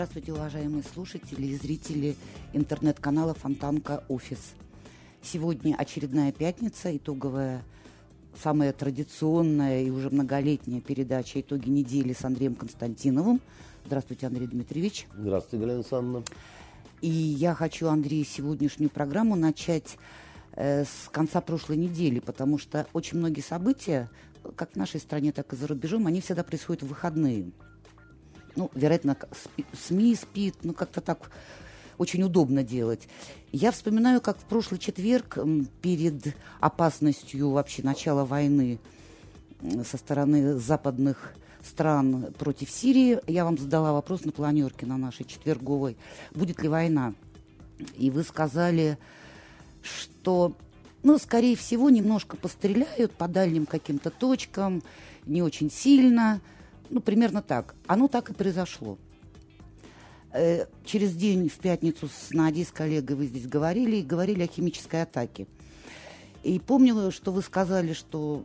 Здравствуйте, уважаемые слушатели и зрители интернет-канала Фонтанка Офис. Сегодня очередная пятница, итоговая, самая традиционная и уже многолетняя передача «Итоги недели» с Андреем Константиновым. Здравствуйте, Андрей Дмитриевич. Здравствуйте, Галина Александровна. И я хочу, Андрей, сегодняшнюю программу начать э, с конца прошлой недели, потому что очень многие события, как в нашей стране, так и за рубежом, они всегда происходят в выходные – ну, вероятно, СМИ спит, ну, как-то так очень удобно делать. Я вспоминаю, как в прошлый четверг перед опасностью вообще начала войны со стороны западных стран против Сирии, я вам задала вопрос на планерке на нашей четверговой, будет ли война. И вы сказали, что, ну, скорее всего, немножко постреляют по дальним каким-то точкам, не очень сильно – ну, примерно так. Оно так и произошло. Э, через день в пятницу с Надей, с коллегой вы здесь говорили, и говорили о химической атаке. И помню, что вы сказали, что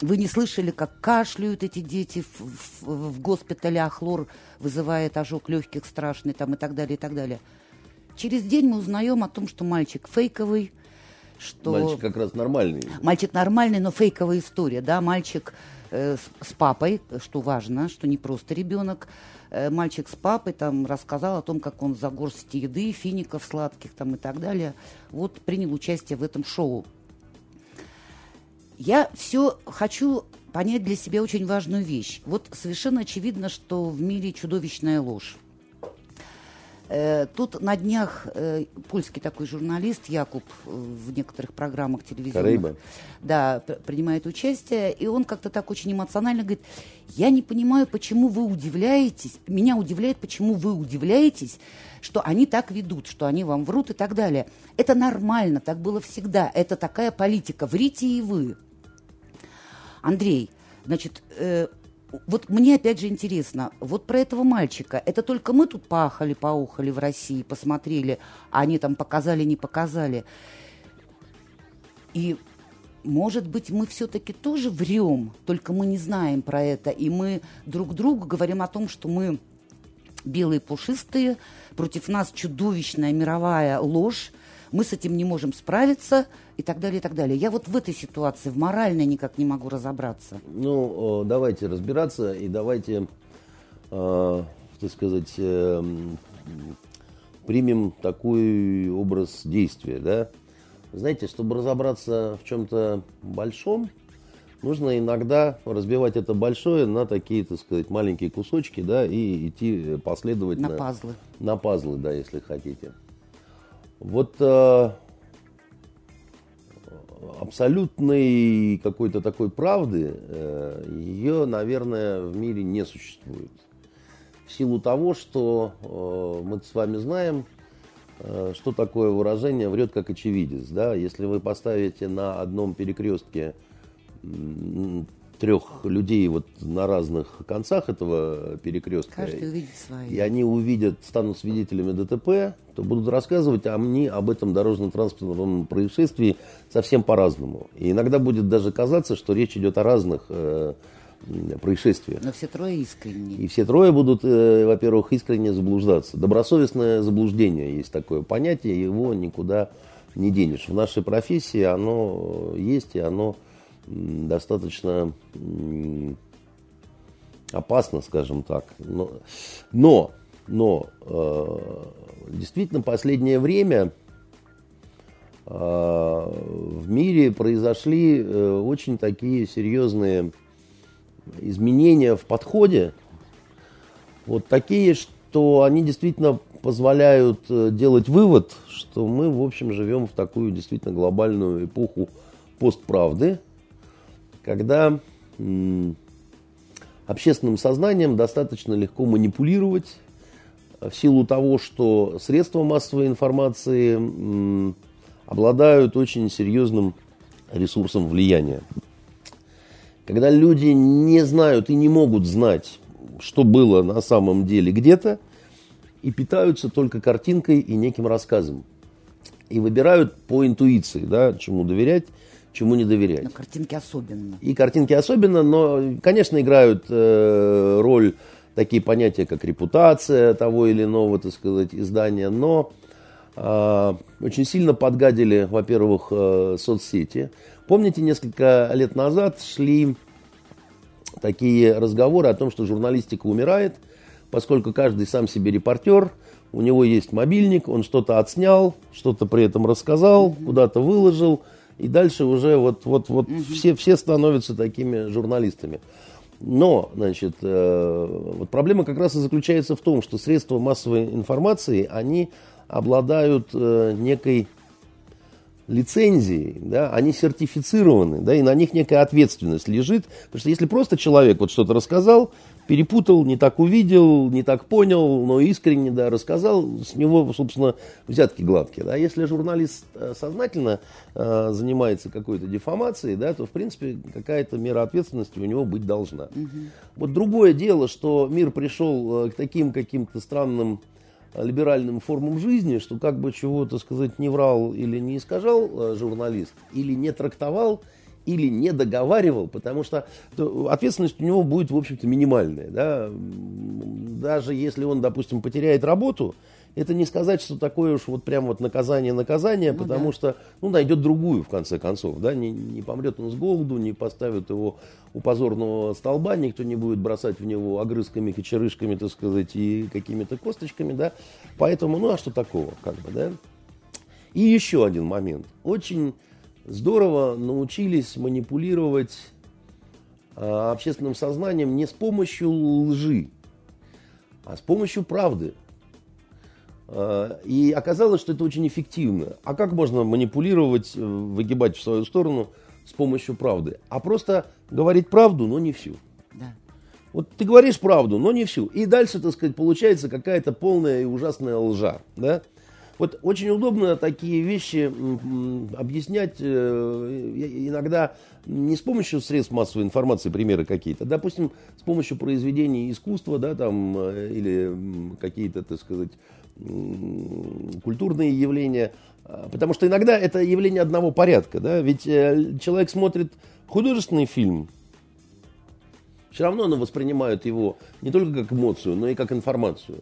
вы не слышали, как кашляют эти дети в, в, в госпитале, а хлор вызывает ожог легких страшный там, и так далее, и так далее. Через день мы узнаем о том, что мальчик фейковый, что... Мальчик как раз нормальный. Мальчик нормальный, но фейковая история, да, мальчик с, с папой, что важно, что не просто ребенок. Э, мальчик с папой там рассказал о том, как он за горсть еды, фиников сладких там и так далее, вот принял участие в этом шоу. Я все хочу понять для себя очень важную вещь. Вот совершенно очевидно, что в мире чудовищная ложь. Э, тут на днях э, польский такой журналист Якуб э, в некоторых программах телевизионных да, принимает участие, и он как-то так очень эмоционально говорит, я не понимаю, почему вы удивляетесь, меня удивляет, почему вы удивляетесь, что они так ведут, что они вам врут и так далее. Это нормально, так было всегда, это такая политика, врите и вы. Андрей, значит, вот мне опять же интересно, вот про этого мальчика, это только мы тут пахали, поухали в России, посмотрели, а они там показали, не показали. И может быть, мы все-таки тоже врем, только мы не знаем про это, и мы друг другу говорим о том, что мы белые пушистые, против нас чудовищная мировая ложь, мы с этим не можем справиться и так далее, и так далее. Я вот в этой ситуации, в моральной никак не могу разобраться. Ну, давайте разбираться и давайте, э, так сказать, э, примем такой образ действия, да. Знаете, чтобы разобраться в чем-то большом, нужно иногда разбивать это большое на такие, так сказать, маленькие кусочки, да, и идти последовательно. На пазлы. На пазлы, да, если хотите. Вот э, абсолютной какой-то такой правды э, ее, наверное, в мире не существует. В силу того, что э, мы с вами знаем, э, что такое выражение «врет как очевидец». Да? Если вы поставите на одном перекрестке трех людей вот на разных концах этого перекрестка, и они увидят, станут свидетелями ДТП, будут рассказывать а мне об этом дорожно-транспортном происшествии совсем по-разному. И иногда будет даже казаться, что речь идет о разных э, происшествиях. Но все трое искренне. И все трое будут, э, во-первых, искренне заблуждаться. Добросовестное заблуждение есть такое понятие, его никуда не денешь. В нашей профессии оно есть, и оно достаточно опасно, скажем так. Но, но, но э, действительно последнее время э, в мире произошли э, очень такие серьезные изменения в подходе. Вот такие, что они действительно позволяют э, делать вывод, что мы, в общем, живем в такую действительно глобальную эпоху постправды, когда общественным сознанием достаточно легко манипулировать, в силу того, что средства массовой информации обладают очень серьезным ресурсом влияния. Когда люди не знают и не могут знать, что было на самом деле где-то, и питаются только картинкой и неким рассказом. И выбирают по интуиции, да, чему доверять, чему не доверять. Но картинки особенно. И картинки особенно, но, конечно, играют э, роль такие понятия, как репутация того или иного, так сказать, издания, но э, очень сильно подгадили, во-первых, э, соцсети. Помните, несколько лет назад шли такие разговоры о том, что журналистика умирает, поскольку каждый сам себе репортер, у него есть мобильник, он что-то отснял, что-то при этом рассказал, mm-hmm. куда-то выложил, и дальше уже вот, вот, вот mm-hmm. все, все становятся такими журналистами. Но, значит, э, вот проблема как раз и заключается в том, что средства массовой информации, они обладают э, некой лицензией, да, они сертифицированы, да, и на них некая ответственность лежит. Потому что если просто человек вот что-то рассказал, перепутал, не так увидел, не так понял, но искренне, да, рассказал, с него, собственно, взятки гладкие. Да. Если журналист э, сознательно э, занимается какой-то дефамацией, да, то, в принципе, какая-то мера ответственности у него быть должна. Угу. Вот другое дело, что мир пришел э, к таким каким-то странным либеральным формам жизни, что как бы чего-то сказать не врал или не искажал э, журналист, или не трактовал, или не договаривал, потому что ответственность у него будет, в общем-то, минимальная. Да? Даже если он, допустим, потеряет работу, это не сказать, что такое уж вот прям вот наказание-наказание, ну, потому да. что, ну, найдет другую, в конце концов, да, не, не помрет он с голоду, не поставит его у позорного столба, никто не будет бросать в него огрызками, кочерышками, так сказать, и какими-то косточками, да, поэтому, ну, а что такого, как бы, да. И еще один момент. Очень здорово научились манипулировать а, общественным сознанием не с помощью лжи, а с помощью правды. А, и оказалось, что это очень эффективно. А как можно манипулировать, э, выгибать в свою сторону с помощью правды? А просто говорить правду, но не всю. Да. Вот ты говоришь правду, но не всю. И дальше, так сказать, получается какая-то полная и ужасная лжа. Да? Вот очень удобно такие вещи объяснять э, иногда не с помощью средств массовой информации, примеры какие-то, допустим, с помощью произведений искусства, да, там, э, или какие-то, так сказать, культурные явления. А, потому что иногда это явление одного порядка. Да? Ведь э, человек смотрит художественный фильм, все равно он воспринимает его не только как эмоцию, но и как информацию.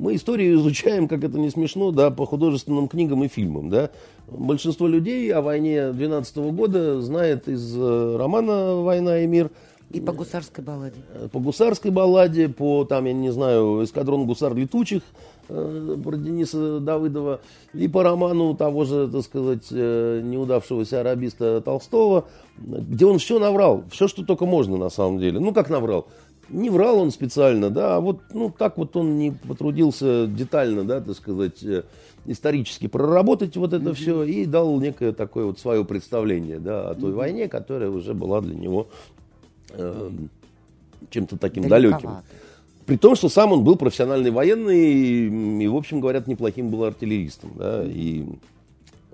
Мы историю изучаем, как это не смешно, да, по художественным книгам и фильмам. Да. Большинство людей о войне 12 года знает из э, романа «Война и мир», и по гусарской балладе. По гусарской балладе, по, там, я не знаю, эскадрон гусар летучих э, про Дениса Давыдова, и по роману того же, так сказать, э, неудавшегося арабиста Толстого, где он все наврал, все, что только можно на самом деле. Ну, как наврал? Не врал он специально, да, а вот, ну, так вот он не потрудился детально, да, так сказать, э, исторически проработать вот это mm-hmm. все и дал некое такое вот свое представление, да, о той mm-hmm. войне, которая уже была для него э, чем-то таким Далековато. далеким. При том, что сам он был профессиональный военный и, и, в общем, говорят, неплохим был артиллеристом. Да, и,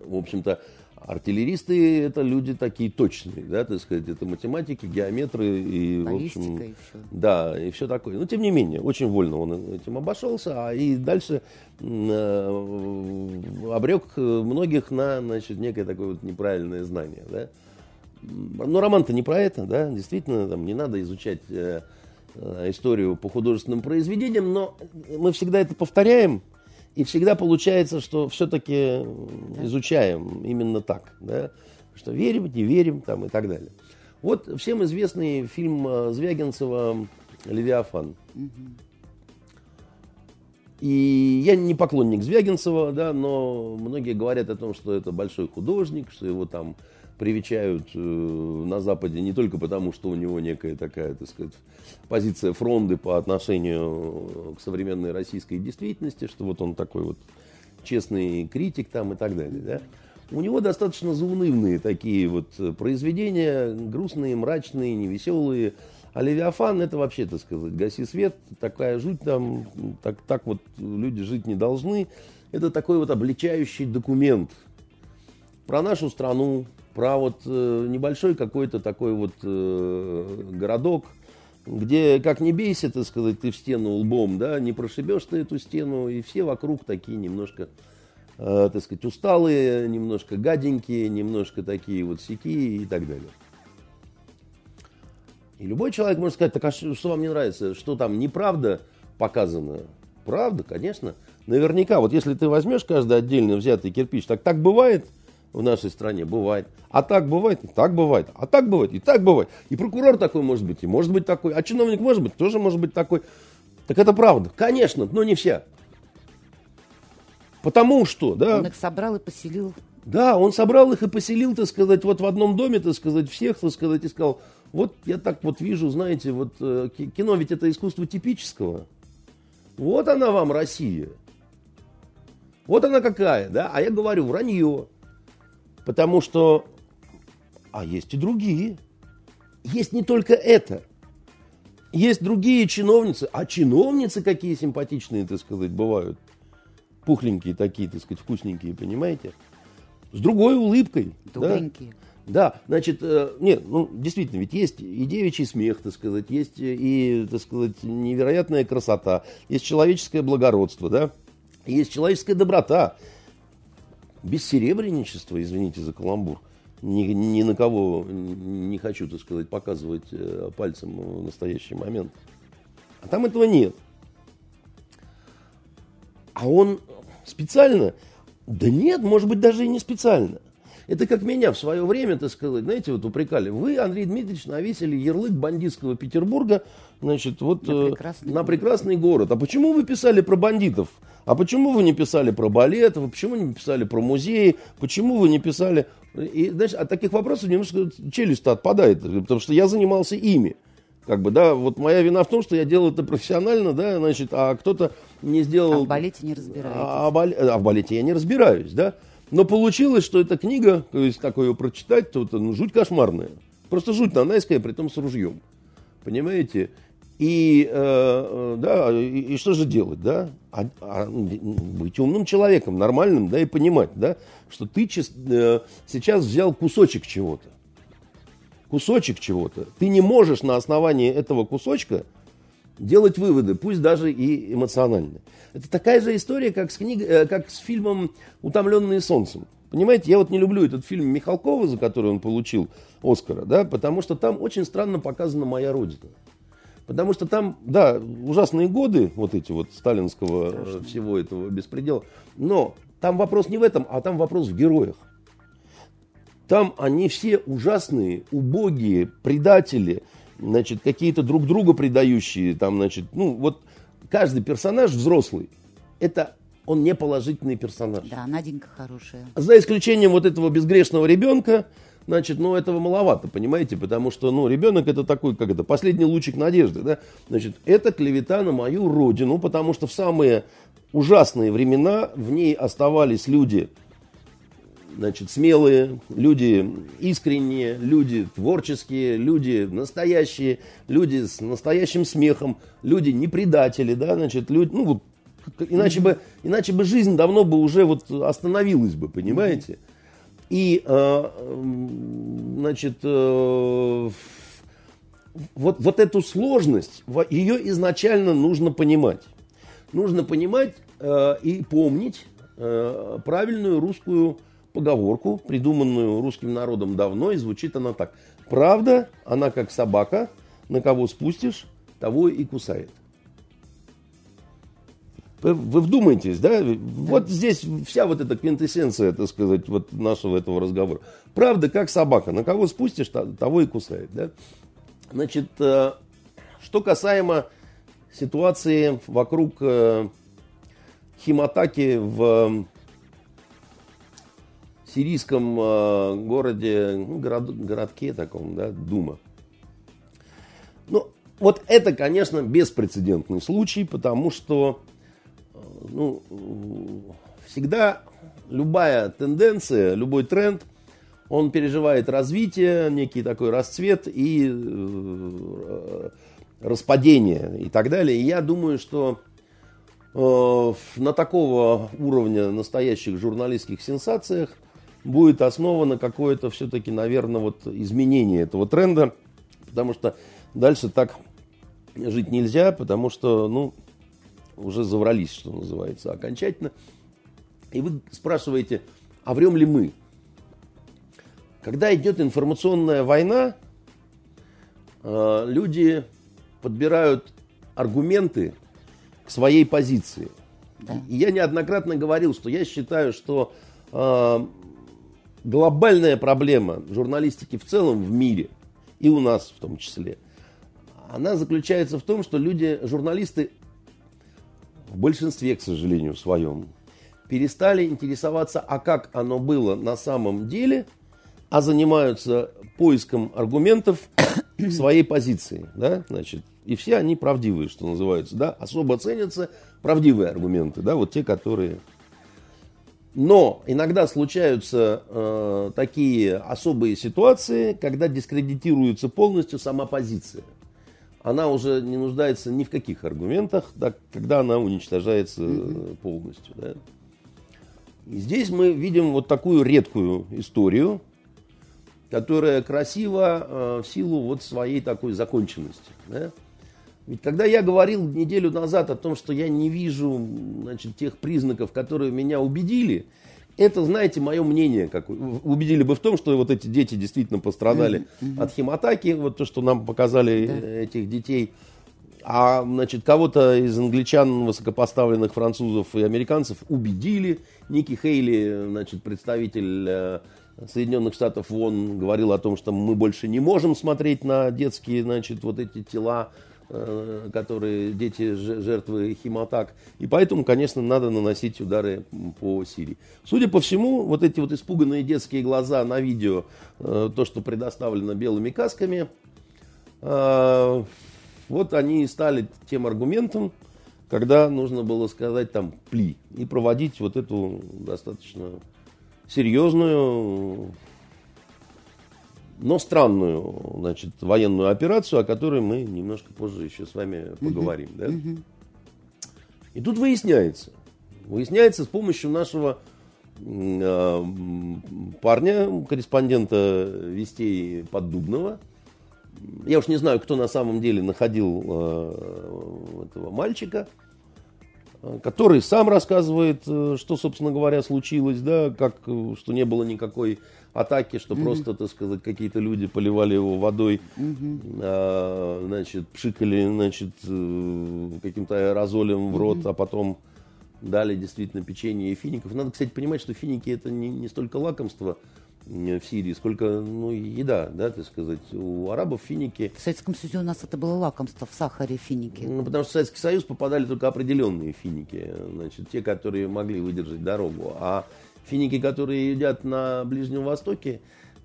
в общем-то, артиллеристы это люди такие точные, да, так сказать, это математики, геометры и, в общем, и все. да, и все такое. Но тем не менее, очень вольно он этим обошелся, а и дальше э, обрек многих на, значит, некое такое вот неправильное знание, да. Но роман-то не про это, да, действительно, там не надо изучать э, э, историю по художественным произведениям, но мы всегда это повторяем, и всегда получается, что все-таки изучаем именно так, да, что верим, не верим, там и так далее. Вот всем известный фильм э, Звягинцева «Левиафан». Угу. И я не поклонник Звягинцева, да, но многие говорят о том, что это большой художник, что его там привечают э, на Западе не только потому, что у него некая такая, так сказать, позиция фронды по отношению к современной российской действительности, что вот он такой вот честный критик там и так далее, да. У него достаточно заунывные такие вот произведения, грустные, мрачные, невеселые, А Левиафан это вообще, так сказать, гаси свет, такая жуть там, так, так вот люди жить не должны. Это такой вот обличающий документ про нашу страну, про вот э, небольшой какой-то такой вот э, городок, где, как не бейся, так сказать, ты в стену лбом, да, не прошибешь ты эту стену, и все вокруг такие немножко, э, так сказать, усталые, немножко гаденькие, немножко такие вот сякие и так далее. И любой человек может сказать, так а что, что вам не нравится, что там неправда показано? Правда, конечно. Наверняка, вот если ты возьмешь каждый отдельно взятый кирпич, так так бывает в нашей стране, бывает. А так бывает, и так бывает, а так бывает, и так бывает. И прокурор такой может быть, и может быть такой, а чиновник может быть, тоже может быть такой. Так это правда, конечно, но не вся. Потому что, да. Он их собрал и поселил. Да, он собрал их и поселил, так сказать, вот в одном доме, так сказать, всех, так сказать, и сказал, вот я так вот вижу, знаете, вот э, кино ведь это искусство типического. Вот она вам Россия. Вот она какая, да? А я говорю, вранье. Потому что, а есть и другие. Есть не только это. Есть другие чиновницы. А чиновницы какие симпатичные, так сказать, бывают. Пухленькие такие, так сказать, вкусненькие, понимаете? С другой улыбкой. Добренькие. Да? Да, значит, э, нет, ну, действительно, ведь есть и девичий смех, так сказать, есть и, так сказать, невероятная красота, есть человеческое благородство, да, есть человеческая доброта, бессеребренничество, извините за каламбур, ни, ни на кого не хочу, так сказать, показывать э, пальцем в настоящий момент. А там этого нет. А он специально? Да нет, может быть, даже и не специально. Это как меня в свое время, так сказать, знаете, вот упрекали. Вы, Андрей Дмитриевич, навесили ярлык бандитского Петербурга, значит, вот на прекрасный, э, на прекрасный город. А почему вы писали про бандитов? А почему вы не писали про балет? А почему не писали про музеи? Почему вы не писали... И, значит, от таких вопросов немножко челюсть отпадает, потому что я занимался ими. Как бы, да, вот моя вина в том, что я делал это профессионально, да, значит, а кто-то не сделал... А в балете не разбираетесь. А, а, а в балете я не разбираюсь, да. Но получилось, что эта книга, если такое прочитать, то это ну, жуть кошмарная. Просто жуть нанайская, при том с ружьем. Понимаете? И, э, э, да, и, и что же делать, да? А, а, быть умным человеком, нормальным, да, и понимать, да, что ты э, сейчас взял кусочек чего-то. Кусочек чего-то. Ты не можешь на основании этого кусочка делать выводы, пусть даже и эмоциональные. Это такая же история, как с, книг, э, как с фильмом «Утомленные солнцем». Понимаете, я вот не люблю этот фильм Михалкова, за который он получил Оскара, да, потому что там очень странно показана моя родина. Потому что там, да, ужасные годы, вот эти вот сталинского Страшно. всего этого беспредела, но там вопрос не в этом, а там вопрос в героях. Там они все ужасные, убогие, предатели, значит, какие-то друг друга предающие, там, значит, ну, вот каждый персонаж взрослый, это он не положительный персонаж. Да, Наденька хорошая. За исключением вот этого безгрешного ребенка, значит, ну, этого маловато, понимаете, потому что, ну, ребенок это такой, как это, последний лучик надежды, да, значит, это клевета на мою родину, потому что в самые ужасные времена в ней оставались люди, значит, смелые, люди искренние, люди творческие, люди настоящие, люди с настоящим смехом, люди не предатели, да, значит, люди, ну, вот, иначе бы, иначе бы жизнь давно бы уже вот остановилась бы, понимаете? И, э, значит, э, вот, вот эту сложность, ее изначально нужно понимать. Нужно понимать э, и помнить правильную русскую поговорку, придуманную русским народом давно, и звучит она так. Правда, она как собака, на кого спустишь, того и кусает. Вы, вы вдумайтесь, да? Вот здесь вся вот эта квинтэссенция, так сказать, вот нашего этого разговора. Правда, как собака, на кого спустишь, того и кусает, да? Значит, э, что касаемо ситуации вокруг э, химатаки в сирийском э, городе, ну, город, городке таком, да, Дума. Ну, вот это, конечно, беспрецедентный случай, потому что э, ну, всегда любая тенденция, любой тренд, он переживает развитие, некий такой расцвет и э, распадение и так далее. И я думаю, что э, на такого уровня настоящих журналистских сенсациях будет основано какое-то все-таки, наверное, вот изменение этого тренда, потому что дальше так жить нельзя, потому что, ну, уже заврались, что называется, окончательно. И вы спрашиваете, а врем ли мы? Когда идет информационная война, э, люди подбирают аргументы к своей позиции. Да. И я неоднократно говорил, что я считаю, что э, глобальная проблема журналистики в целом в мире, и у нас в том числе, она заключается в том, что люди, журналисты, в большинстве, к сожалению, своем, перестали интересоваться, а как оно было на самом деле – а занимаются поиском аргументов своей позиции, да, значит, и все они правдивые, что называется, да, особо ценятся правдивые аргументы, да, вот те, которые... Но иногда случаются э, такие особые ситуации, когда дискредитируется полностью сама позиция. Она уже не нуждается ни в каких аргументах, да, когда она уничтожается полностью. Да. И здесь мы видим вот такую редкую историю, которая красива э, в силу вот своей такой законченности. Да? Ведь когда я говорил неделю назад о том, что я не вижу значит, тех признаков, которые меня убедили, это, знаете, мое мнение. Как, убедили бы в том, что вот эти дети действительно пострадали mm-hmm. от химатаки, вот то, что нам показали да. этих детей. А, значит, кого-то из англичан, высокопоставленных французов и американцев убедили. Ники Хейли, значит, представитель э, Соединенных Штатов ВОН говорил о том, что мы больше не можем смотреть на детские, значит, вот эти тела, э, которые дети жертвы химатак. И поэтому, конечно, надо наносить удары по Сирии. Судя по всему, вот эти вот испуганные детские глаза на видео, э, то, что предоставлено белыми касками, э, вот они и стали тем аргументом, когда нужно было сказать там пли и проводить вот эту достаточно серьезную, но странную значит, военную операцию, о которой мы немножко позже еще с вами поговорим. Uh-huh. Да? Uh-huh. И тут выясняется, выясняется с помощью нашего э, парня, корреспондента Вестей Поддубного, я уж не знаю, кто на самом деле находил э, этого мальчика, который сам рассказывает, э, что, собственно говоря, случилось, да, как, э, что не было никакой атаки, что mm-hmm. просто, так сказать, какие-то люди поливали его водой, mm-hmm. а, значит, пшикали, значит, э, каким-то аэрозолем в рот, а потом дали действительно печенье и фиников. Надо, кстати, понимать, что финики это не, не столько лакомство, в Сирии, сколько ну, еда, да, так сказать. У арабов финики... В Советском Союзе у нас это было лакомство в сахаре финики. Ну, потому что в Советский Союз попадали только определенные финики, значит, те, которые могли выдержать дорогу. А финики, которые едят на Ближнем Востоке,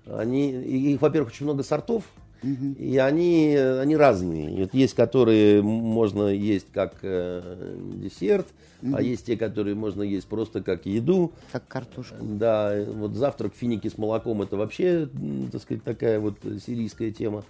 они, их, во-первых, очень много сортов, и они, они разные. Вот есть, которые можно есть как э, десерт, угу. а есть те, которые можно есть просто как еду. Как картошку. Да, вот завтрак финики с молоком это вообще, так сказать, такая вот сирийская тема.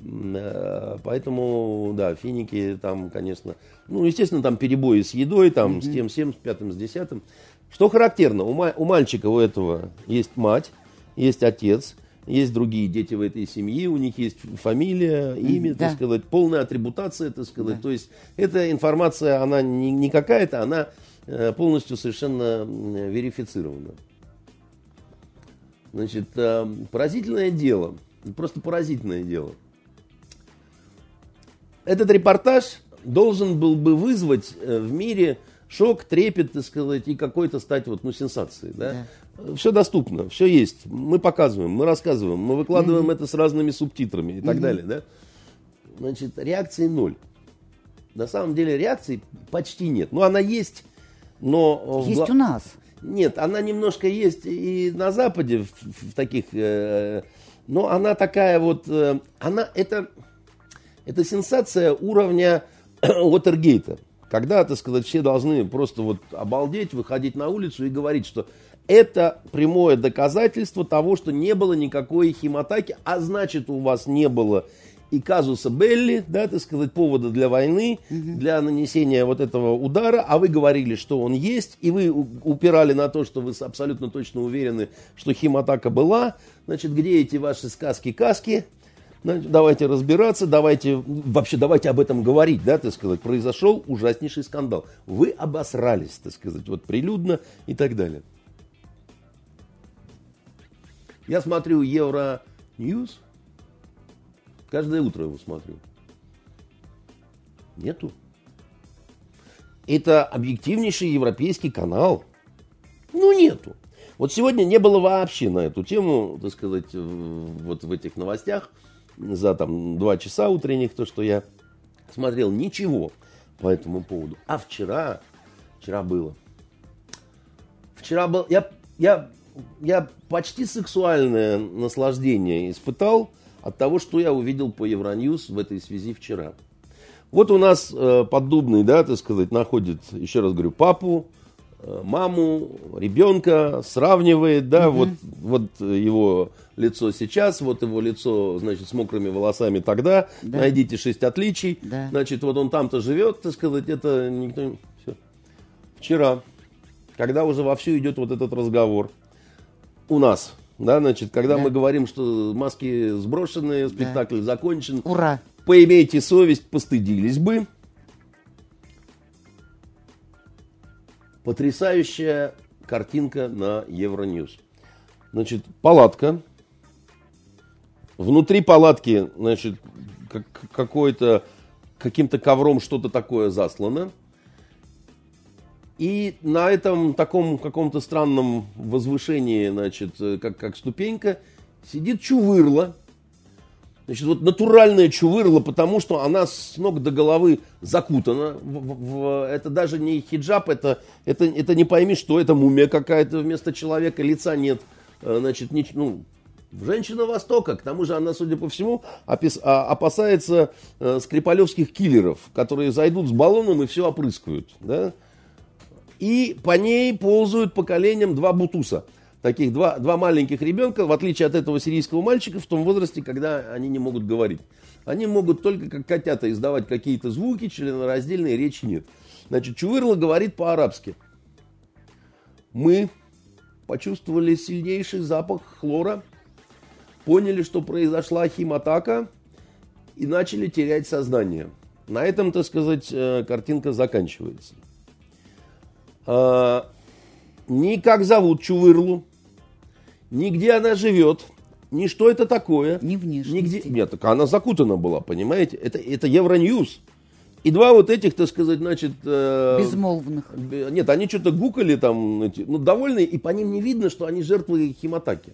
Э, поэтому, да, финики там, конечно, ну, естественно, там перебои с едой, там, с тем, всем, с пятым, с десятым. Что характерно, у, у мальчика у этого есть мать, есть отец – есть другие дети в этой семье, у них есть фамилия, имя, да. так сказать, полная атрибутация, так сказать. Да. То есть эта информация, она не, не какая-то, она э, полностью совершенно верифицирована. Значит, э, поразительное дело, просто поразительное дело. Этот репортаж должен был бы вызвать э, в мире шок, трепет, так сказать, и какой-то стать вот, ну, сенсацией. Да? Да. Все доступно, все есть. Мы показываем, мы рассказываем, мы выкладываем mm-hmm. это с разными субтитрами и так mm-hmm. далее. Да? Значит, реакции ноль. На самом деле реакции почти нет. Ну, она есть, но... Есть в... у нас. Нет, она немножко есть и на Западе в, в таких... Э, но она такая вот... Э, она, это, это сенсация уровня Уотергейта. Когда, так сказать, все должны просто вот обалдеть, выходить на улицу и говорить, что это прямое доказательство того, что не было никакой химатаки, а значит у вас не было и казуса Белли, да, так сказать, повода для войны, угу. для нанесения вот этого удара, а вы говорили, что он есть, и вы упирали на то, что вы абсолютно точно уверены, что химатака была, значит, где эти ваши сказки-каски, давайте разбираться, давайте, вообще давайте об этом говорить, да, так сказать, произошел ужаснейший скандал. Вы обосрались, так сказать, вот прилюдно и так далее. Я смотрю Euronews, каждое утро его смотрю. Нету. Это объективнейший европейский канал. Ну, нету. Вот сегодня не было вообще на эту тему, так сказать, вот в этих новостях за там два часа утренних, то, что я смотрел, ничего по этому поводу. А вчера, вчера было. Вчера был, я, я, я почти сексуальное наслаждение испытал от того, что я увидел по Евроньюз в этой связи вчера. Вот у нас э, поддубный, да, так сказать, находит, еще раз говорю, папу, маму, ребенка, сравнивает, да, угу. вот, вот его лицо сейчас, вот его лицо, значит, с мокрыми волосами тогда, да. найдите шесть отличий, да. значит, вот он там-то живет, так сказать, это никто... Все. Вчера, когда уже вовсю идет вот этот разговор, у нас, да, значит, когда да. мы говорим, что маски сброшены, спектакль да. закончен, ура, поимейте совесть, постыдились бы. Потрясающая картинка на Евроньюз. Значит, палатка, Внутри палатки, значит, как, какой-то, каким-то ковром что-то такое заслано. И на этом таком каком-то странном возвышении, значит, как, как ступенька, сидит чувырла. Значит, вот натуральная чувырла, потому что она с ног до головы закутана. В, в, в, это даже не хиджаб, это, это, это не пойми, что это мумия какая-то вместо человека, лица нет. Э, значит, не, ну, Женщина Востока, к тому же она, судя по всему, опис, а, опасается э, скрипалевских киллеров, которые зайдут с баллоном и все опрыскают. Да? И по ней ползают поколением два бутуса. Таких два, два маленьких ребенка, в отличие от этого сирийского мальчика, в том возрасте, когда они не могут говорить. Они могут только как котята издавать какие-то звуки, членораздельные речи нет. Значит, Чувырла говорит по-арабски. Мы почувствовали сильнейший запах хлора поняли, что произошла химатака и начали терять сознание. На этом, так сказать, э, картинка заканчивается. Ни как зовут Чувырлу, ни где она живет, ни что это такое. Ни внешности. Нигде... Нет, так она закутана была, понимаете? Это, это Евроньюз. И два вот этих, так сказать, значит... Э, Безмолвных. Нет, они что-то гукали там, эти, ну, довольные, и по ним не видно, что они жертвы химатаки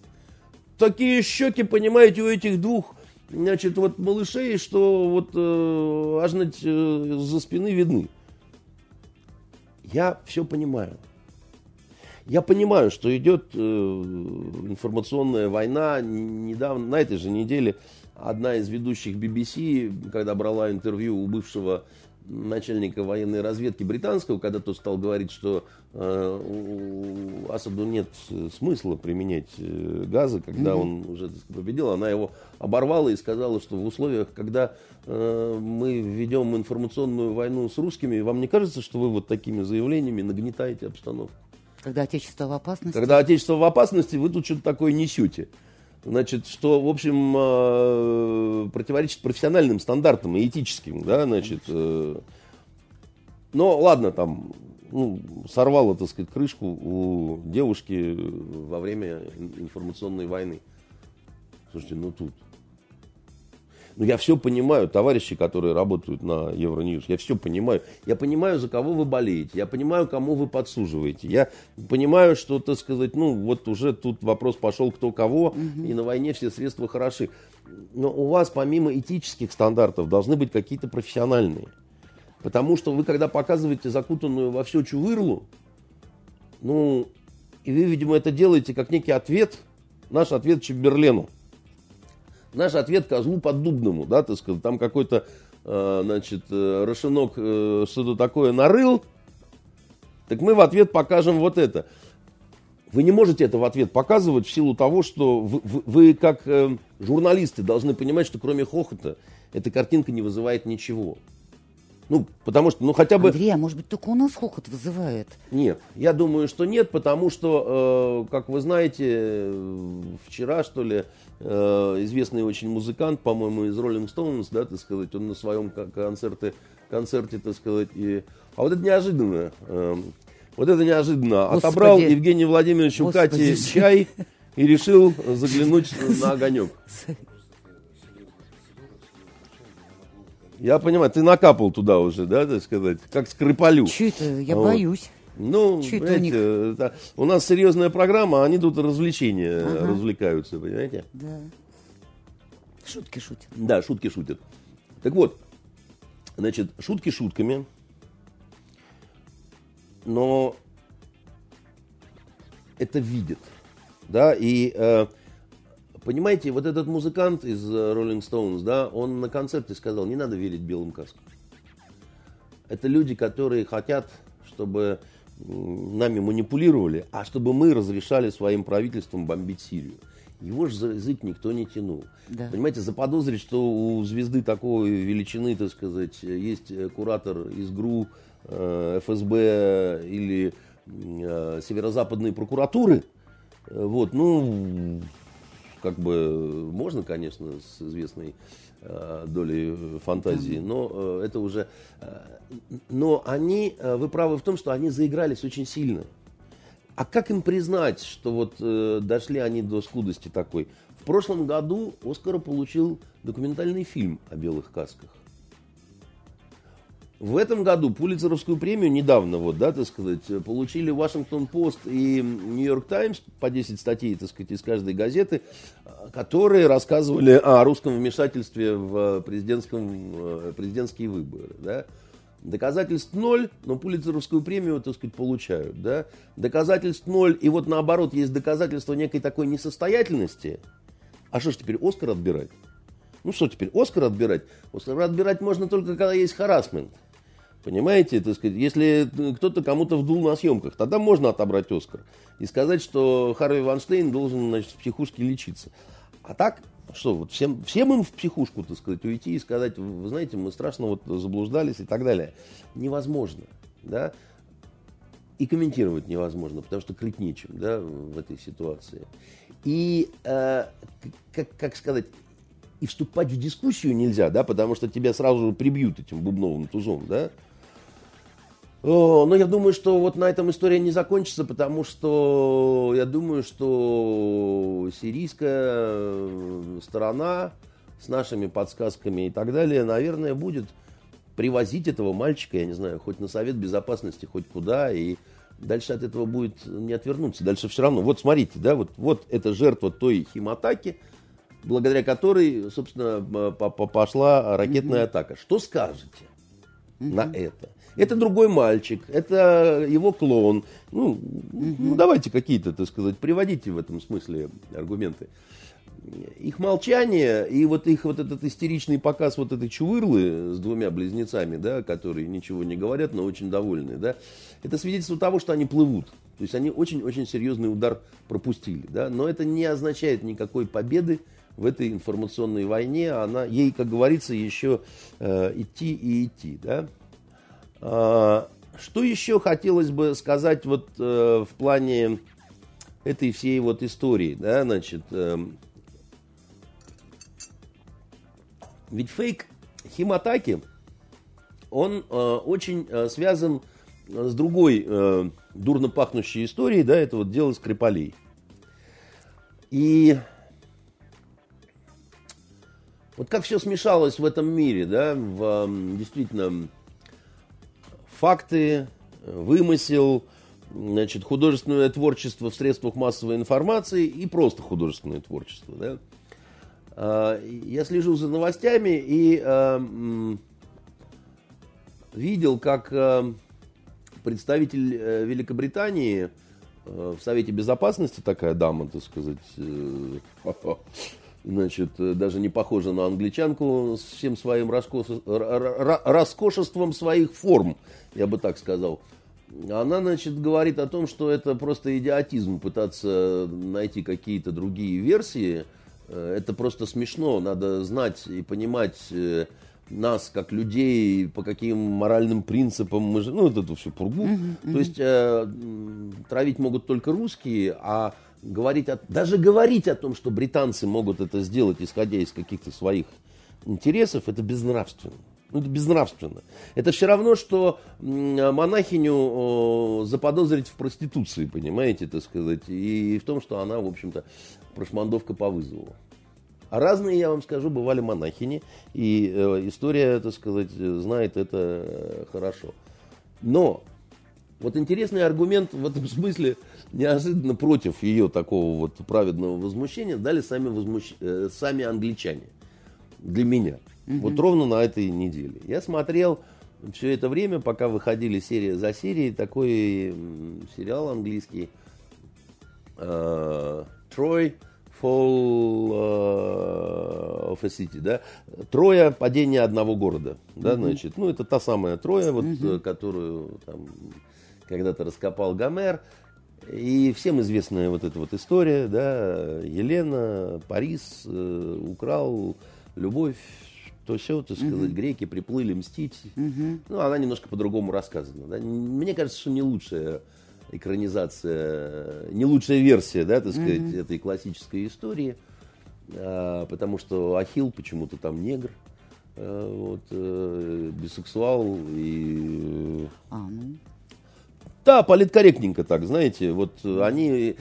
такие щеки, понимаете, у этих двух, значит, вот малышей, что вот э, аж э, за спины видны. Я все понимаю. Я понимаю, что идет э, информационная война. Недавно, на этой же неделе, одна из ведущих BBC, когда брала интервью у бывшего начальника военной разведки британского, когда тот стал говорить, что э, Асаду нет смысла применять э, газы, когда mm-hmm. он уже сказать, победил, она его оборвала и сказала, что в условиях, когда э, мы ведем информационную войну с русскими, вам не кажется, что вы вот такими заявлениями нагнетаете обстановку? Когда Отечество в опасности? Когда Отечество в опасности, вы тут что-то такое несете значит, что, в общем, э, противоречит профессиональным стандартам и этическим, да, значит. Э, но ладно, там, ну, сорвало, так сказать, крышку у девушки во время информационной войны. Слушайте, ну тут ну, я все понимаю, товарищи, которые работают на Евроньюз, я все понимаю. Я понимаю, за кого вы болеете, я понимаю, кому вы подсуживаете. Я понимаю, что, так сказать, ну, вот уже тут вопрос пошел кто кого, угу. и на войне все средства хороши. Но у вас, помимо этических стандартов, должны быть какие-то профессиональные. Потому что вы, когда показываете закутанную во все чувырлу, ну, и вы, видимо, это делаете как некий ответ, наш ответ Чемберлену. Наш ответ козлу поддубному, да, так сказать, там какой-то, э, значит, э, Рашинок э, что-то такое нарыл, так мы в ответ покажем вот это. Вы не можете это в ответ показывать в силу того, что вы, вы, вы как э, журналисты должны понимать, что кроме хохота эта картинка не вызывает ничего. Ну, потому что, ну, хотя бы... Андрей, а может быть, только у нас хохот вызывает? Нет, я думаю, что нет, потому что, э, как вы знаете, вчера, что ли, э, известный очень музыкант, по-моему, из Rolling Stones, да, так сказать, он на своем концерте, концерте, так сказать, и... А вот это неожиданно. Э, вот это неожиданно. Господи. Отобрал Евгений Владимирович у Кати чай и решил заглянуть на огонек. Я понимаю, ты накапал туда уже, да, так сказать, как скрипалю. Че это? Я вот. боюсь. Ну, Че это у, них? Это, у нас серьезная программа, а они тут развлечения ага. развлекаются, понимаете? Да. Шутки шутят. Да, шутки шутят. Так вот, значит, шутки шутками, но это видит, да, и э, Понимаете, вот этот музыкант из э, Rolling Stones, да, он на концерте сказал, не надо верить белым каскам. Это люди, которые хотят, чтобы нами манипулировали, а чтобы мы разрешали своим правительством бомбить Сирию. Его же за язык никто не тянул. Да. Понимаете, заподозрить, что у звезды такой величины, так сказать, есть куратор из ГРУ, э, ФСБ или э, северо-западной прокуратуры, вот, ну, как бы можно, конечно, с известной э, долей фантазии, но э, это уже... Э, но они, вы правы в том, что они заигрались очень сильно. А как им признать, что вот э, дошли они до скудости такой? В прошлом году Оскара получил документальный фильм о белых касках. В этом году Пулицеровскую премию недавно, вот, да, так сказать, получили Вашингтон Пост и Нью-Йорк Таймс по 10 статей, так сказать, из каждой газеты, которые рассказывали о русском вмешательстве в президентском, э, президентские выборы, да. Доказательств ноль, но Пулицеровскую премию, так сказать, получают, да. Доказательств ноль, и вот наоборот, есть доказательства некой такой несостоятельности. А что ж теперь Оскар отбирать? Ну что теперь, Оскар отбирать? Оскар отбирать можно только, когда есть харасмент. Понимаете, так сказать, если кто-то кому-то вдул на съемках, тогда можно отобрать Оскар и сказать, что Харви Ванштейн должен значит, в психушке лечиться. А так, что, вот всем, всем им в психушку, так сказать, уйти и сказать, вы знаете, мы страшно вот заблуждались и так далее. Невозможно, да, и комментировать невозможно, потому что крыть нечем, да, в этой ситуации. И, э, как, как сказать, и вступать в дискуссию нельзя, да, потому что тебя сразу же прибьют этим бубновым тузом, да. Но я думаю, что вот на этом история не закончится, потому что я думаю, что сирийская сторона с нашими подсказками и так далее, наверное, будет привозить этого мальчика, я не знаю, хоть на Совет Безопасности, хоть куда, и дальше от этого будет не отвернуться. Дальше все равно. Вот смотрите, да, вот, вот это жертва той химатаки, благодаря которой, собственно, пошла ракетная атака. Что скажете на это? Это другой мальчик, это его клон. Ну, угу. ну давайте какие-то, так сказать, приводите в этом смысле аргументы. Их молчание и вот их вот этот истеричный показ вот этой чувырлы с двумя близнецами, да, которые ничего не говорят, но очень довольны, да, это свидетельство того, что они плывут. То есть они очень-очень серьезный удар пропустили, да, но это не означает никакой победы в этой информационной войне. Она, ей, как говорится, еще э, идти и идти, да. Что еще хотелось бы сказать вот э, в плане этой всей вот истории, да, значит, э, ведь фейк химатаки, он э, очень связан с другой дурно пахнущей историей, да, это вот дело Скрипалей. И вот как все смешалось в этом мире, да, в действительно факты, вымысел, значит, художественное творчество в средствах массовой информации и просто художественное творчество. Да? А, я слежу за новостями и э, видел, как э, представитель э, Великобритании в Совете Безопасности, такая дама, так сказать, значит, э, даже не похожа на англичанку с всем своим роскошеством своих форм, я бы так сказал. она, значит, говорит о том, что это просто идиотизм пытаться найти какие-то другие версии. Э, это просто смешно. Надо знать и понимать э, нас как людей, по каким моральным принципам мы же, ну, эту всю пургу. Uh-huh, То есть э, травить могут только русские, а говорить о, даже говорить о том, что британцы могут это сделать, исходя из каких-то своих интересов, это безнравственно. Ну, это безнравственно. Это все равно, что монахиню заподозрить в проституции, понимаете, так сказать, и в том, что она, в общем-то, прошмандовка по вызову. А разные, я вам скажу, бывали монахини, и э, история, так сказать, знает это э, хорошо. Но вот интересный аргумент в этом смысле. Неожиданно против ее такого вот праведного возмущения дали сами, возмущ... э, сами англичане. Для меня. Угу. Вот ровно на этой неделе. Я смотрел все это время, пока выходили серия за серией, такой сериал английский. Э, Трой Fall uh, of a City, да, Троя, падение одного города, да, mm значит, ну, это та самая Троя, вот, mm которую там когда-то раскопал Гомер, и всем известная вот эта вот история, да, Елена, Парис э, украл любовь, то все, так сказать, угу. греки приплыли мстить. Угу. Ну, она немножко по-другому рассказана. Да? Мне кажется, что не лучшая экранизация, не лучшая версия, да, так сказать, угу. этой классической истории, а, потому что Ахил почему-то там негр, а, вот, а, бисексуал и... А, ну... Да, политкорректненько так, знаете, вот они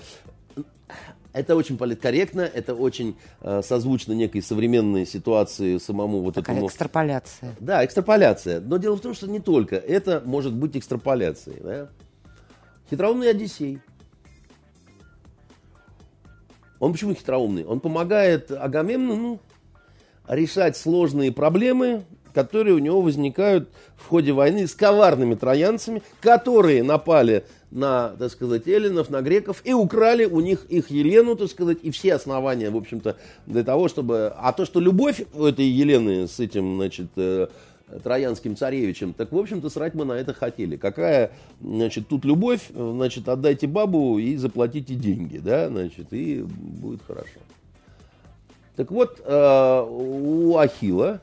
это очень политкорректно, это очень э, созвучно некой современной ситуации самому вот Такая этому... экстраполяция. Да, экстраполяция. Но дело в том, что не только это может быть экстраполяцией. Да? Хитроумный Одиссей. Он почему хитроумный? Он помогает Агамемнону решать сложные проблемы, которые у него возникают в ходе войны с коварными троянцами, которые напали на, так сказать, эллинов, на греков и украли у них их Елену, так сказать, и все основания, в общем-то, для того, чтобы... А то, что любовь у этой Елены с этим, значит, э, троянским царевичем, так, в общем-то, срать мы на это хотели. Какая, значит, тут любовь, значит, отдайте бабу и заплатите деньги, да, значит, и будет хорошо. Так вот, э, у Ахила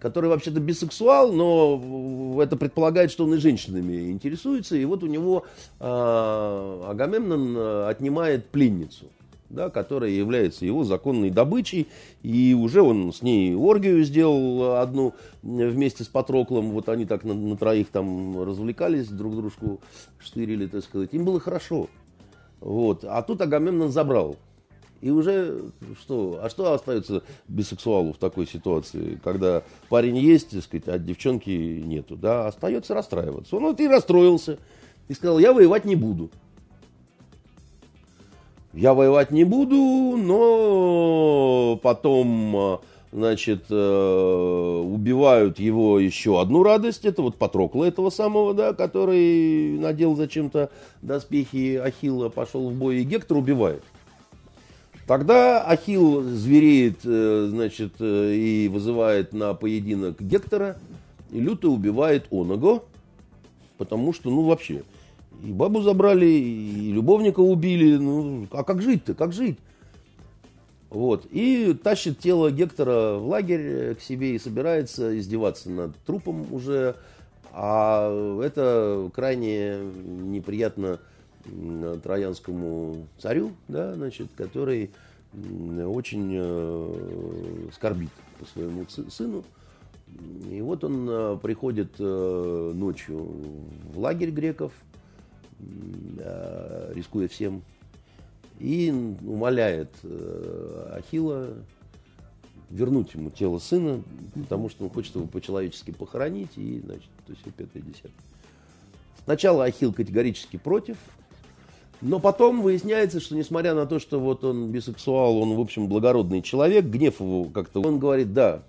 который вообще-то бисексуал, но это предполагает, что он и женщинами интересуется. И вот у него э, Агамемнон отнимает пленницу, да, которая является его законной добычей. И уже он с ней оргию сделал одну вместе с Патроклом. Вот они так на, на троих там развлекались, друг дружку штырили, так сказать. Им было хорошо. Вот. А тут Агамемнон забрал и уже что? А что остается бисексуалу в такой ситуации, когда парень есть, так сказать, а девчонки нету? Да, остается расстраиваться. Он вот и расстроился. И сказал, я воевать не буду. Я воевать не буду, но потом, значит, э, убивают его еще одну радость. Это вот Патрокла этого самого, да, который надел зачем-то доспехи Ахилла, пошел в бой, и Гектор убивает. Тогда Ахилл звереет, э, значит, э, и вызывает на поединок Гектора, и люто убивает Оного, потому что, ну, вообще, и бабу забрали, и любовника убили, ну, а как жить-то, как жить? Вот, и тащит тело Гектора в лагерь э, к себе и собирается издеваться над трупом уже, а это крайне неприятно троянскому царю, да, значит, который очень э, скорбит по своему сыну. И вот он э, приходит э, ночью в лагерь греков, рискуя всем, и умоляет Ахила вернуть ему тело сына, потому что он хочет его по-человечески похоронить, и, значит, то есть пятое десятое. Сначала Ахил категорически против, но потом выясняется, что несмотря на то, что вот он бисексуал, он, в общем, благородный человек, гнев его как-то... Он говорит, да,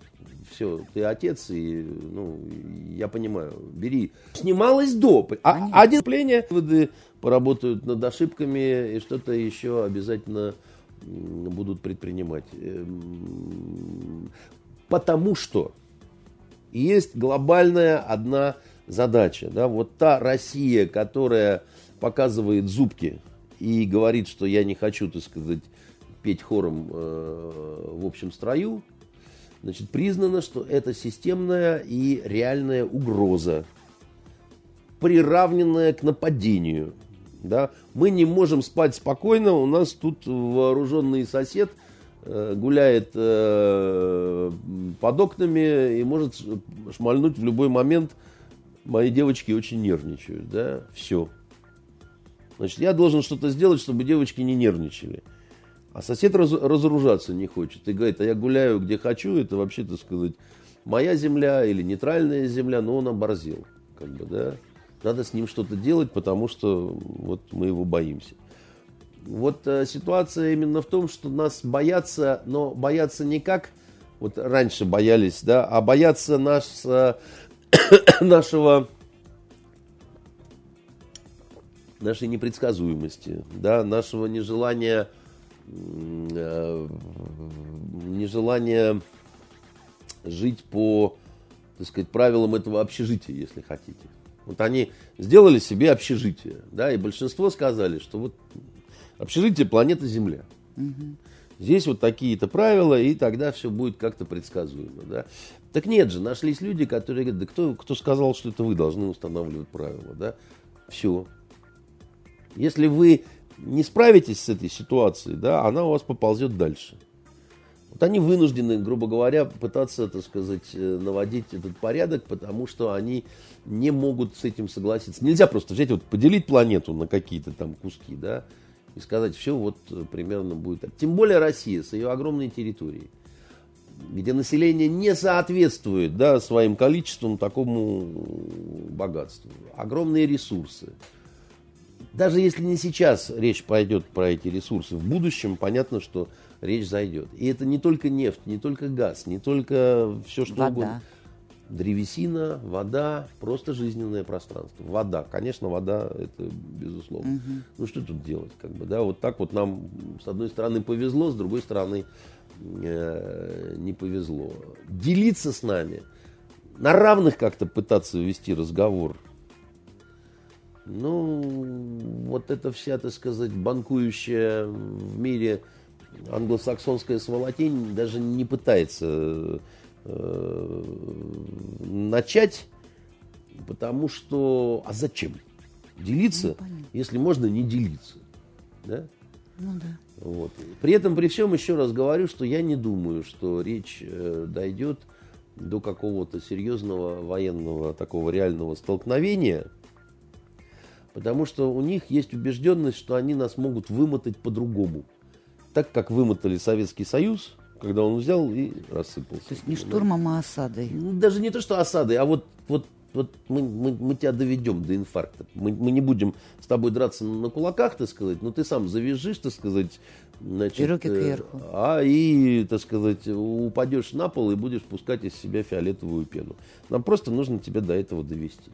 все, ты отец, и, ну, я понимаю, бери. Снималось до. А, один пление выводы поработают над ошибками, и что-то еще обязательно будут предпринимать. Эм, потому что есть глобальная одна задача. Да? Вот та Россия, которая показывает зубки и говорит, что я не хочу, так сказать, петь хором э, в общем строю, значит, признано, что это системная и реальная угроза, приравненная к нападению. Да? Мы не можем спать спокойно, у нас тут вооруженный сосед э, гуляет э, под окнами и может шмальнуть в любой момент. Мои девочки очень нервничают, да, все. Значит, я должен что-то сделать, чтобы девочки не нервничали. А сосед раз, разоружаться не хочет и говорит, а я гуляю где хочу, это вообще, так сказать, моя земля или нейтральная земля, но он оборзел. Как бы, да? Надо с ним что-то делать, потому что вот мы его боимся. Вот э, ситуация именно в том, что нас боятся, но боятся не как вот раньше боялись, да, а боятся наш, э, нашего нашей непредсказуемости, да, нашего нежелания, э, нежелания жить по, так сказать, правилам этого общежития, если хотите. Вот они сделали себе общежитие, да, и большинство сказали, что вот общежитие планета Земля. Угу. Здесь вот такие-то правила, и тогда все будет как-то предсказуемо, да. Так нет же, нашлись люди, которые говорят, да кто, кто сказал, что это вы должны устанавливать правила, да. Все, если вы не справитесь с этой ситуацией, да, она у вас поползет дальше. Вот они вынуждены, грубо говоря, пытаться, так сказать, э, наводить этот порядок, потому что они не могут с этим согласиться. Нельзя просто взять, вот поделить планету на какие-то там куски, да, и сказать, все вот э, примерно будет так. Тем более Россия с ее огромной территорией, где население не соответствует, да, своим количеством такому богатству. Огромные ресурсы даже если не сейчас речь пойдет про эти ресурсы, в будущем понятно, что речь зайдет. И это не только нефть, не только газ, не только все что вода. угодно. Древесина, вода, просто жизненное пространство. Вода, конечно, вода это безусловно. Угу. Ну что тут делать, как бы, да? Вот так вот нам с одной стороны повезло, с другой стороны э, не повезло. Делиться с нами, на равных как-то пытаться вести разговор ну, вот эта вся, так сказать, банкующая в мире англосаксонская сволотень даже не пытается э, начать, потому что, а зачем? Делиться, ну, если можно не делиться. Да? Ну да. Вот. При этом, при всем, еще раз говорю, что я не думаю, что речь э, дойдет до какого-то серьезного военного такого реального столкновения – Потому что у них есть убежденность, что они нас могут вымотать по-другому. Так как вымотали Советский Союз, когда он взял и рассыпался. То есть не штурмом, а осадой. Ну, даже не то, что осадой, а вот, вот, вот мы, мы, мы тебя доведем до инфаркта. Мы, мы не будем с тобой драться на кулаках, так сказать, но ты сам завяжешь, так сказать, значит, и руки э, кверху. А и, так сказать, упадешь на пол и будешь пускать из себя фиолетовую пену. Нам просто нужно тебя до этого довести.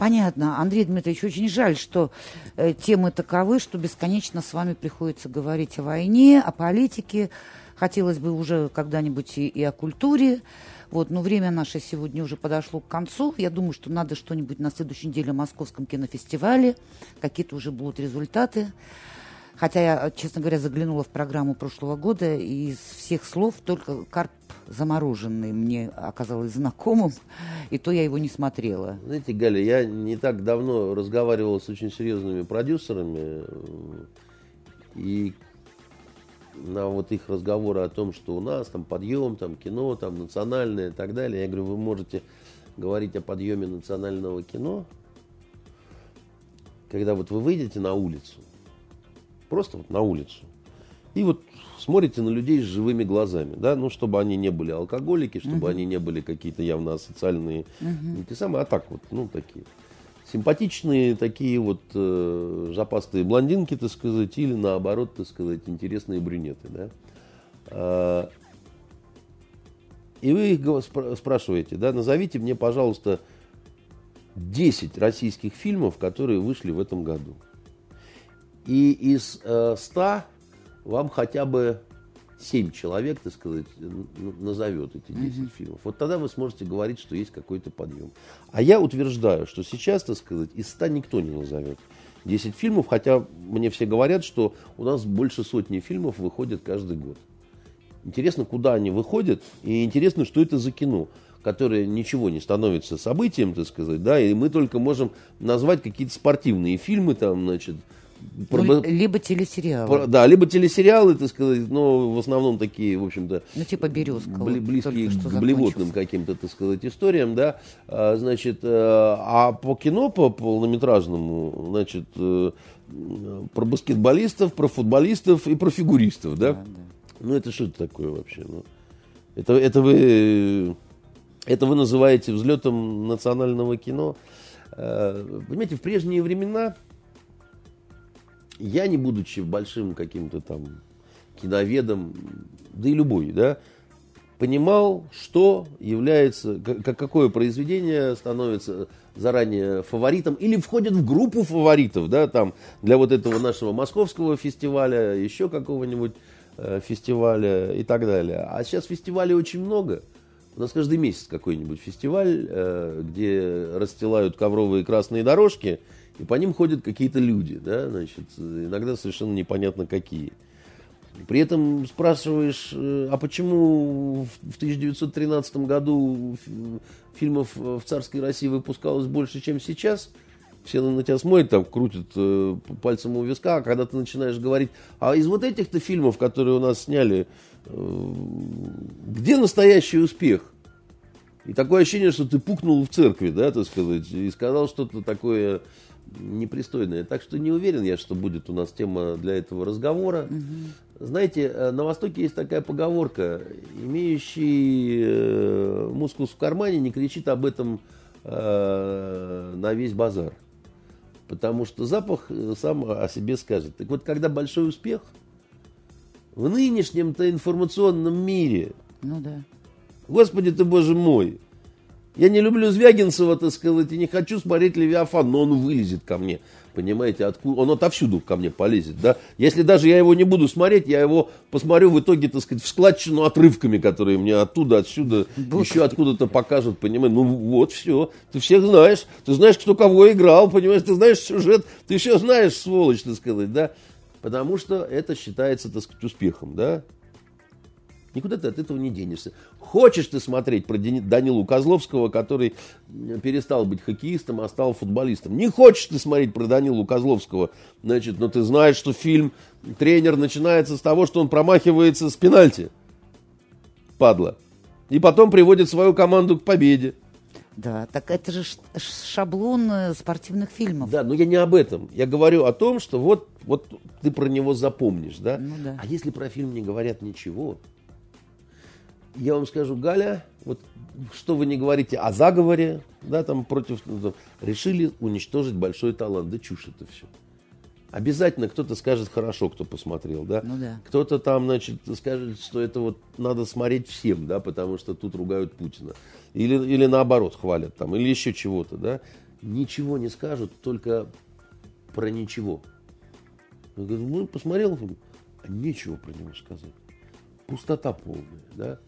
Понятно. Андрей Дмитриевич, очень жаль, что э, темы таковы, что бесконечно с вами приходится говорить о войне, о политике. Хотелось бы уже когда-нибудь и, и о культуре. Вот, но время наше сегодня уже подошло к концу. Я думаю, что надо что-нибудь на следующей неделе в Московском кинофестивале. Какие-то уже будут результаты. Хотя я, честно говоря, заглянула в программу прошлого года, и из всех слов только карп замороженный мне оказалось знакомым, и то я его не смотрела. Знаете, Галя, я не так давно разговаривал с очень серьезными продюсерами, и на вот их разговоры о том, что у нас там подъем, там кино, там национальное и так далее, я говорю, вы можете говорить о подъеме национального кино, когда вот вы выйдете на улицу, просто вот на улицу, и вот смотрите на людей с живыми глазами, да, ну, чтобы они не были алкоголики, чтобы угу. они не были какие-то явно асоциальные, угу. те самые, а так вот, ну, такие симпатичные такие вот э, жопастые блондинки, так сказать, или наоборот, так сказать, интересные брюнеты, да. А, и вы их спрашиваете, да, назовите мне, пожалуйста, 10 российских фильмов, которые вышли в этом году. И из э, 100 вам хотя бы 7 человек, так сказать, назовет эти 10 угу. фильмов. Вот тогда вы сможете говорить, что есть какой-то подъем. А я утверждаю, что сейчас, так сказать, из 100 никто не назовет 10 фильмов, хотя мне все говорят, что у нас больше сотни фильмов выходит каждый год. Интересно, куда они выходят, и интересно, что это за кино, которое ничего не становится событием, так сказать, да, и мы только можем назвать какие-то спортивные фильмы, там, значит, ну, либо телесериалы. Про, да, либо телесериалы, так сказать, но в основном такие, в общем-то... Ну, типа «Березка». Бли, близкие к блевотным каким-то, так сказать, историям, да. А, значит, э, а по кино, по полнометражному, значит, э, про баскетболистов, про футболистов и про фигуристов, да. да, да. Ну, это что это такое вообще? Ну, это, это вы... Это вы называете взлетом национального кино. Э, понимаете, в прежние времена я, не будучи большим каким-то там киноведом, да и любой, да, понимал, что является, как, какое произведение становится заранее фаворитом или входит в группу фаворитов, да, там, для вот этого нашего московского фестиваля, еще какого-нибудь э, фестиваля и так далее. А сейчас фестивалей очень много. У нас каждый месяц какой-нибудь фестиваль, э, где расстилают ковровые красные дорожки – и по ним ходят какие-то люди, да, значит, иногда совершенно непонятно какие. При этом спрашиваешь, э, а почему в 1913 году фильмов в царской России выпускалось больше, чем сейчас? Все на тебя смотрят, там крутят э, пальцем у виска, а когда ты начинаешь говорить, а из вот этих-то фильмов, которые у нас сняли, э, где настоящий успех? И такое ощущение, что ты пукнул в церкви, да, так сказать, и сказал что-то такое непристойное. Так что не уверен я, что будет у нас тема для этого разговора. Угу. Знаете, э, на Востоке есть такая поговорка, имеющий э, мускус в кармане не кричит об этом э, на весь базар. Потому что запах сам о себе скажет. Так вот, когда большой успех, в нынешнем-то информационном мире, ну да. Господи ты, боже мой, я не люблю Звягинцева, так сказать, и не хочу смотреть Левиафан, но он вылезет ко мне. Понимаете, откуда? Он отовсюду ко мне полезет, да? Если даже я его не буду смотреть, я его посмотрю в итоге, так сказать, в складчину отрывками, которые мне оттуда, отсюда, Бог. еще откуда-то покажут, понимаешь? Ну вот, все. Ты всех знаешь. Ты знаешь, кто кого играл, понимаешь? Ты знаешь сюжет. Ты все знаешь, сволочь, так сказать, да? Потому что это считается, так сказать, успехом, да? Никуда ты от этого не денешься. Хочешь ты смотреть про Данилу Козловского, который перестал быть хоккеистом, а стал футболистом. Не хочешь ты смотреть про Данилу Козловского, значит, но ты знаешь, что фильм «Тренер» начинается с того, что он промахивается с пенальти. Падла. И потом приводит свою команду к победе. Да, так это же шаблон э, спортивных фильмов. Да, но я не об этом. Я говорю о том, что вот, вот ты про него запомнишь, да? Ну, да. А если про фильм не говорят ничего, я вам скажу, Галя, вот что вы не говорите о заговоре, да, там против, ну, решили уничтожить большой талант. Да чушь это все. Обязательно кто-то скажет хорошо, кто посмотрел, да? Ну да. Кто-то там, значит, скажет, что это вот надо смотреть всем, да, потому что тут ругают Путина. Или, или наоборот хвалят там, или еще чего-то, да. Ничего не скажут, только про ничего. ну, посмотрел, а нечего про него сказать. Пустота полная, да.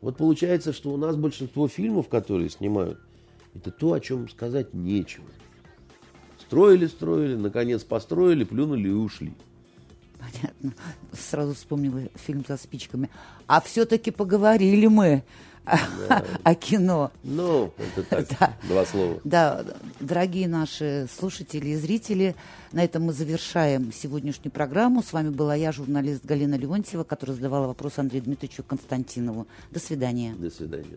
Вот получается, что у нас большинство фильмов, которые снимают, это то, о чем сказать нечего. Строили, строили, наконец построили, плюнули и ушли. Понятно. Сразу вспомнила фильм со спичками. А все-таки поговорили мы да. о кино. Ну, это так, да. два слова. Да, дорогие наши слушатели и зрители, на этом мы завершаем сегодняшнюю программу. С вами была я, журналист Галина Леонтьева, которая задавала вопрос Андрею Дмитриевичу Константинову. До свидания. До свидания.